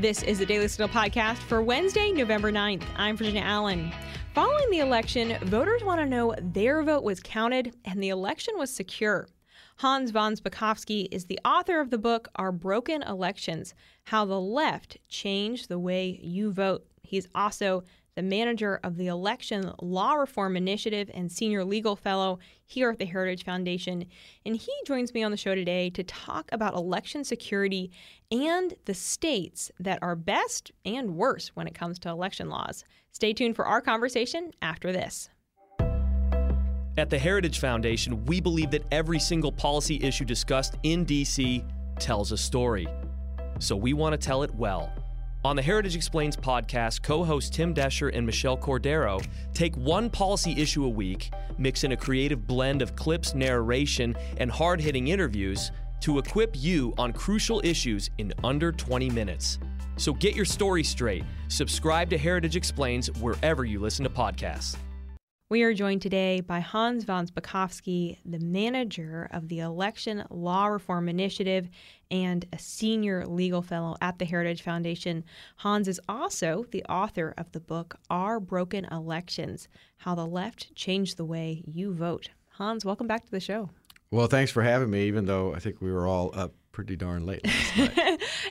This is the Daily Signal podcast for Wednesday, November 9th. I'm Virginia Allen. Following the election, voters want to know their vote was counted and the election was secure. Hans von Spakovsky is the author of the book Our Broken Elections How the Left Changed the Way You Vote. He's also the manager of the Election Law Reform Initiative and senior legal fellow here at the Heritage Foundation. And he joins me on the show today to talk about election security and the states that are best and worst when it comes to election laws. Stay tuned for our conversation after this. At the Heritage Foundation, we believe that every single policy issue discussed in DC tells a story. So we want to tell it well. On the Heritage Explains podcast, co hosts Tim Doescher and Michelle Cordero take one policy issue a week, mix in a creative blend of clips, narration, and hard hitting interviews to equip you on crucial issues in under 20 minutes. So get your story straight. Subscribe to Heritage Explains wherever you listen to podcasts. We are joined today by Hans von Spakovsky, the manager of the Election Law Reform Initiative and a senior legal fellow at the Heritage Foundation. Hans is also the author of the book Our Broken Elections How the Left Changed the Way You Vote. Hans, welcome back to the show. Well, thanks for having me, even though I think we were all up pretty darn late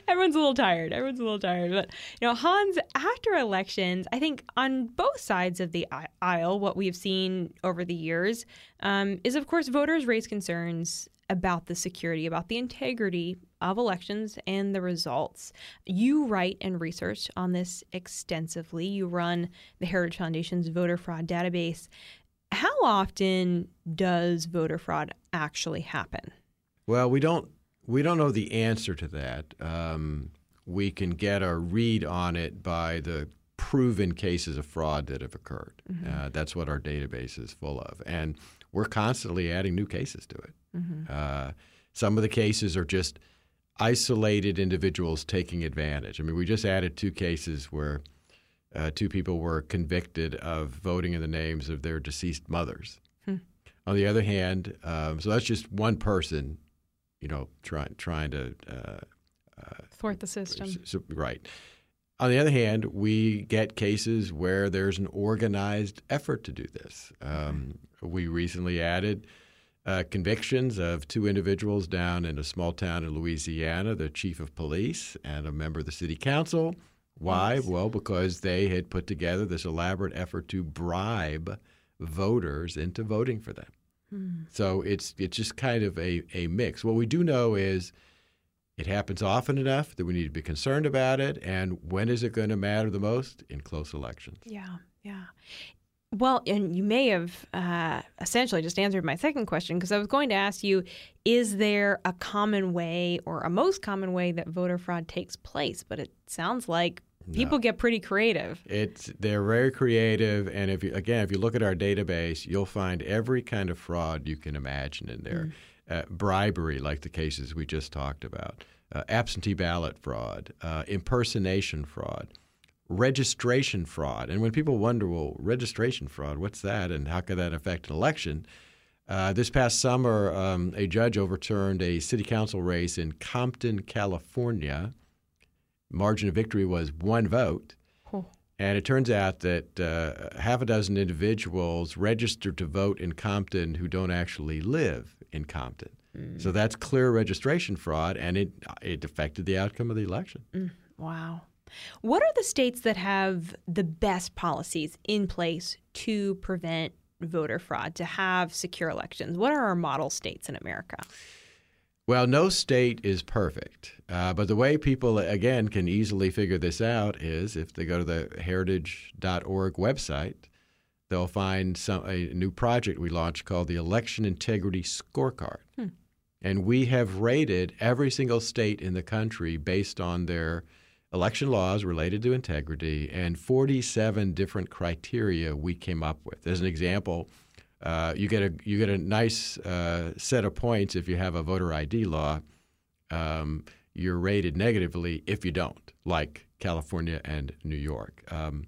Everyone's a little tired. Everyone's a little tired. But, you know, Hans, after elections, I think on both sides of the aisle, what we've seen over the years um, is, of course, voters raise concerns about the security, about the integrity of elections and the results. You write and research on this extensively. You run the Heritage Foundation's voter fraud database. How often does voter fraud actually happen? Well, we don't we don't know the answer to that. Um, we can get a read on it by the proven cases of fraud that have occurred. Mm-hmm. Uh, that's what our database is full of. And we're constantly adding new cases to it. Mm-hmm. Uh, some of the cases are just isolated individuals taking advantage. I mean, we just added two cases where uh, two people were convicted of voting in the names of their deceased mothers. Hmm. On the other hand, um, so that's just one person you know, trying trying to uh, uh, thwart the system. So, right. On the other hand, we get cases where there's an organized effort to do this. Um, we recently added uh, convictions of two individuals down in a small town in Louisiana, the chief of police and a member of the city council. Why? Yes. Well, because they had put together this elaborate effort to bribe voters into voting for them. Hmm. So it's it's just kind of a, a mix. What we do know is it happens often enough that we need to be concerned about it. And when is it going to matter the most? In close elections. Yeah, yeah. Well, and you may have uh, essentially just answered my second question because I was going to ask you is there a common way or a most common way that voter fraud takes place? But it sounds like People no. get pretty creative. It's they're very creative, and if you again, if you look at our database, you'll find every kind of fraud you can imagine in there. Mm. Uh, bribery, like the cases we just talked about, uh, absentee ballot fraud, uh, impersonation fraud, registration fraud. And when people wonder, well, registration fraud, what's that, and how could that affect an election? Uh, this past summer, um, a judge overturned a city council race in Compton, California margin of victory was one vote. And it turns out that uh, half a dozen individuals registered to vote in Compton who don't actually live in Compton. Mm. So that's clear registration fraud, and it it affected the outcome of the election. Mm. Wow. What are the states that have the best policies in place to prevent voter fraud, to have secure elections? What are our model states in America? Well, no state is perfect. Uh, but the way people, again, can easily figure this out is if they go to the heritage.org website, they'll find some, a new project we launched called the Election Integrity Scorecard. Hmm. And we have rated every single state in the country based on their election laws related to integrity and 47 different criteria we came up with. As an example, uh, you get a you get a nice uh, set of points if you have a voter ID law. Um, you're rated negatively if you don't, like California and New York. Um,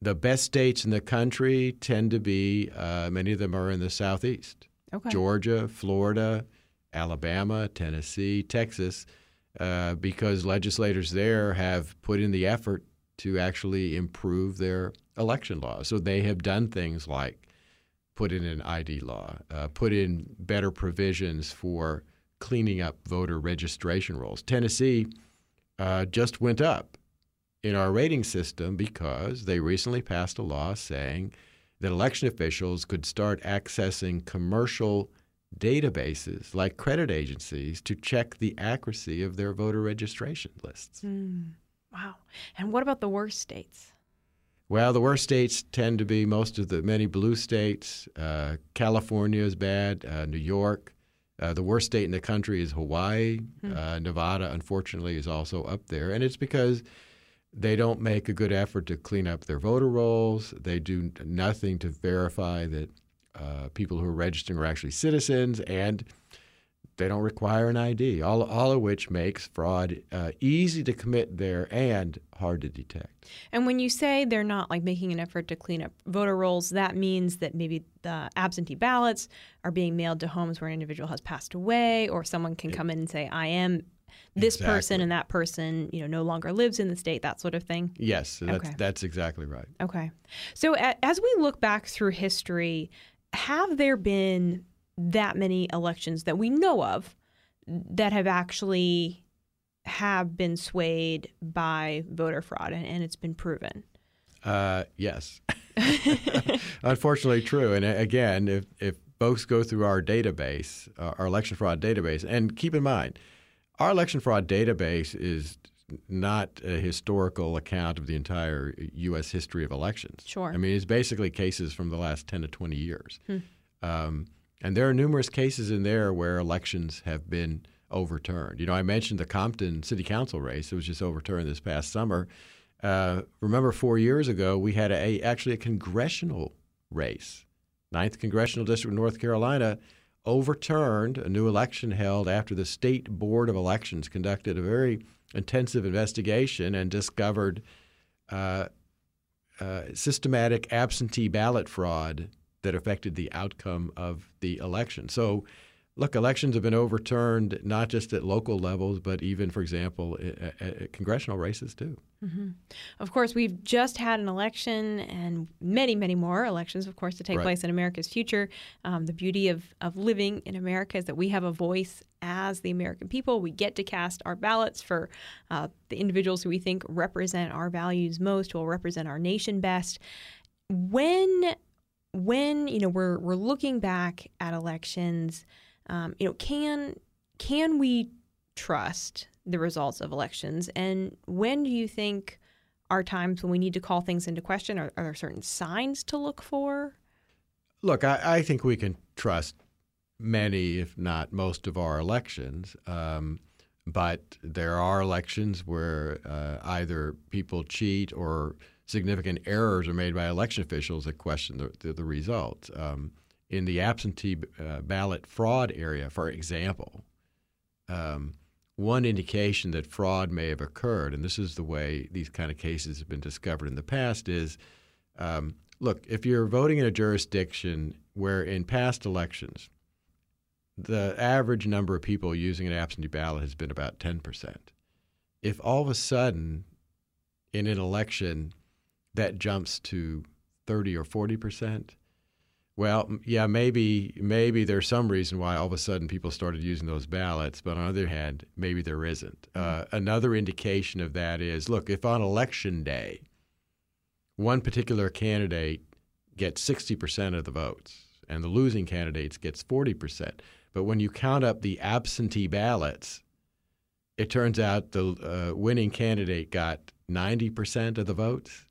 the best states in the country tend to be uh, many of them are in the southeast. Okay. Georgia, Florida, Alabama, Tennessee, Texas. uh, because legislators there have put in the effort to actually improve their election laws. So they have done things like put in an ID law, uh, put in better provisions for cleaning up voter registration rolls. Tennessee uh, just went up in our rating system because they recently passed a law saying that election officials could start accessing commercial databases like credit agencies to check the accuracy of their voter registration lists. Mm, wow. And what about the worst states? Well, the worst states tend to be most of the many blue states. Uh, California is bad, uh, New York. Uh, the worst state in the country is Hawaii. Mm. Nevada, unfortunately, is also up there. And it's because they don't make a good effort to clean up their voter rolls. They do nothing to verify that uh, people who are registering are actually citizens, and they don't require an ID. All, all of which makes fraud uh, easy to commit there and hard to detect. And when you say they're not like making an effort to clean up voter rolls, that means that maybe the absentee ballots are being mailed to homes where an individual has passed away, or someone can come in and say, "I am." This exactly. person and that person, you know, no longer lives in the state. That sort of thing. Yes, that's okay. that's exactly right. Okay, so as we look back through history, have there been that many elections that we know of that have actually have been swayed by voter fraud and, and it's been proven? Uh, yes. Unfortunately, true. And uh, again, if, if folks go through our database, uh, our election fraud database, and keep in mind, our election fraud database is not a historical account of the entire U.S. history of elections. Sure. I mean, it's basically cases from the last 10 to 20 years. Hmm. Um, and there are numerous cases in there where elections have been overturned. You know, I mentioned the Compton City Council race. It was just overturned this past summer. Uh, remember, four years ago, we had a, actually a congressional race, Ninth Congressional District of North Carolina, overturned a new election held after the State Board of Elections conducted a very intensive investigation and discovered uh, uh, systematic absentee ballot fraud that affected the outcome of the election. So, look, elections have been overturned not just at local levels, but even, for example, at, at congressional races too. Mm-hmm. Of course, we've just had an election and many, many more elections, of course, to take right. place in America's future. Um, the beauty of, of living in America is that we have a voice as the American people. We get to cast our ballots for uh, the individuals who we think represent our values most, who will represent our nation best. When when you know we're we're looking back at elections, um, you know, can can we trust the results of elections? And when do you think are times when we need to call things into question? Are, are there certain signs to look for? Look, I, I, think we can trust many, if not most, of our elections. Um, but there are elections where uh, either people cheat or significant errors are made by election officials that question the, the, the results. Um, in the absentee uh, ballot fraud area, for example, um, one indication that fraud may have occurred, and this is the way these kind of cases have been discovered in the past, is um, look, if you're voting in a jurisdiction where in past elections the average number of people using an absentee ballot has been about 10%, if all of a sudden in an election that jumps to 30 or 40%, well, yeah, maybe maybe there's some reason why all of a sudden people started using those ballots, but on the other hand, maybe there isn't. Uh, another indication of that is, look, if on election day, one particular candidate gets 60% of the votes and the losing candidates gets 40%, but when you count up the absentee ballots, it turns out the uh, winning candidate got 90% of the votes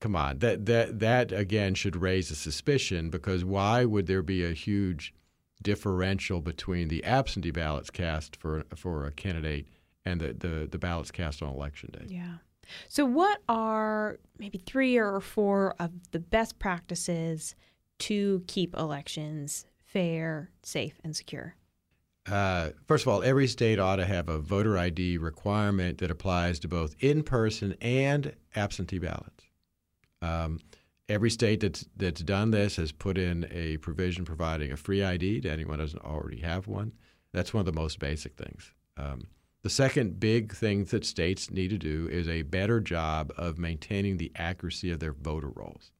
come on, that that that again should raise a suspicion because why would there be a huge differential between the absentee ballots cast for for a candidate and the, the, the ballots cast on election day? Yeah. So, what are maybe three or four of the best practices to keep elections fair, safe, and secure? Uh, first of all, every state ought to have a voter ID requirement that applies to both in person and absentee ballots. Um, every state that's that's done this has put in a provision providing a free ID to anyone who doesn't already have one. That's one of the most basic things. Um, The second big thing that states need to do is a better job of maintaining the accuracy of their voter rolls.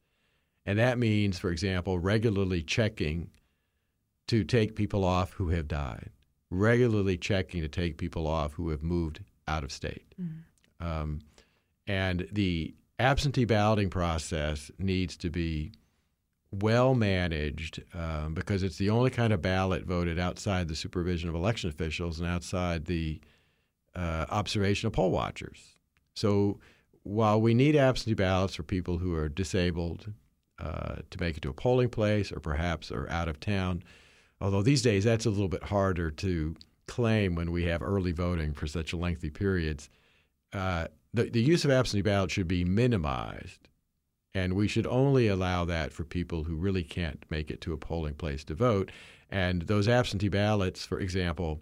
And that means, for example, regularly checking to take people off who have died, regularly checking to take people off who have moved out of state. Mm-hmm. Um, and the absentee balloting process needs to be well managed um, because it's the only kind of ballot voted outside the supervision of election officials and outside the uh, observation of poll watchers. So while we need absentee ballots for people who are disabled uh, to make it to a polling place or perhaps are out of town, although these days that's a little bit harder to claim when we have early voting for such lengthy periods, uh, the, the use of absentee ballots should be minimized. And we should only allow that for people who really can't make it to a polling place to vote. And those absentee ballots, for example,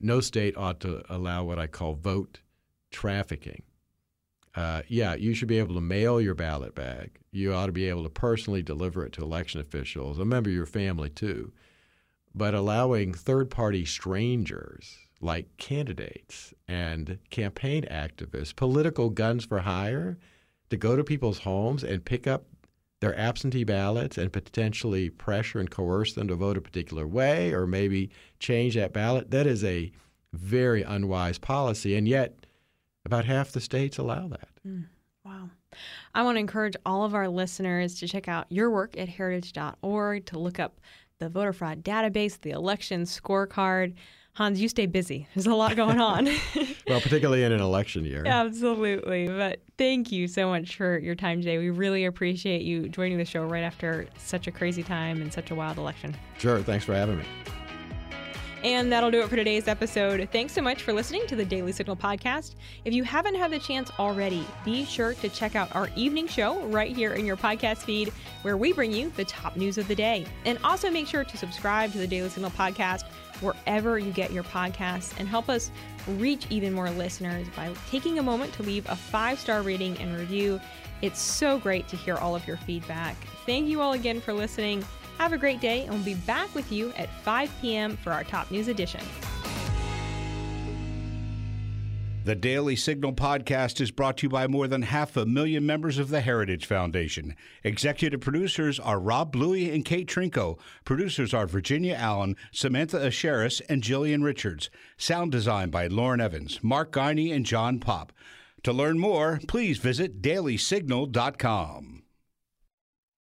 no state ought to allow what I call vote trafficking. Uh, yeah, you should be able to mail your ballot bag. You ought to be able to personally deliver it to election officials, a member of your family too. But allowing third party strangers like candidates and campaign activists, political guns for hire, to go to people's homes and pick up their absentee ballots and potentially pressure and coerce them to vote a particular way or maybe change that ballot, that is a very unwise policy. And yet, about half the states allow that. Mm, wow. I want to encourage all of our listeners to check out your work at heritage.org, to look up the voter fraud database, the election scorecard. Hans, you stay busy. There's a lot going on. well, particularly in an election year. Absolutely. But thank you so much for your time today. We really appreciate you joining the show right after such a crazy time and such a wild election. Sure. Thanks for having me. And that'll do it for today's episode. Thanks so much for listening to the Daily Signal podcast. If you haven't had the chance already, be sure to check out our evening show right here in your podcast feed, where we bring you the top news of the day. And also make sure to subscribe to the Daily Signal podcast wherever you get your podcasts and help us reach even more listeners by taking a moment to leave a five star rating and review. It's so great to hear all of your feedback. Thank you all again for listening. Have a great day, and we'll be back with you at 5 p.m. for our top news edition. The Daily Signal podcast is brought to you by more than half a million members of the Heritage Foundation. Executive producers are Rob Bluey and Kate Trinko. Producers are Virginia Allen, Samantha Aschieris, and Jillian Richards. Sound design by Lauren Evans, Mark Guiney, and John Popp. To learn more, please visit dailysignal.com.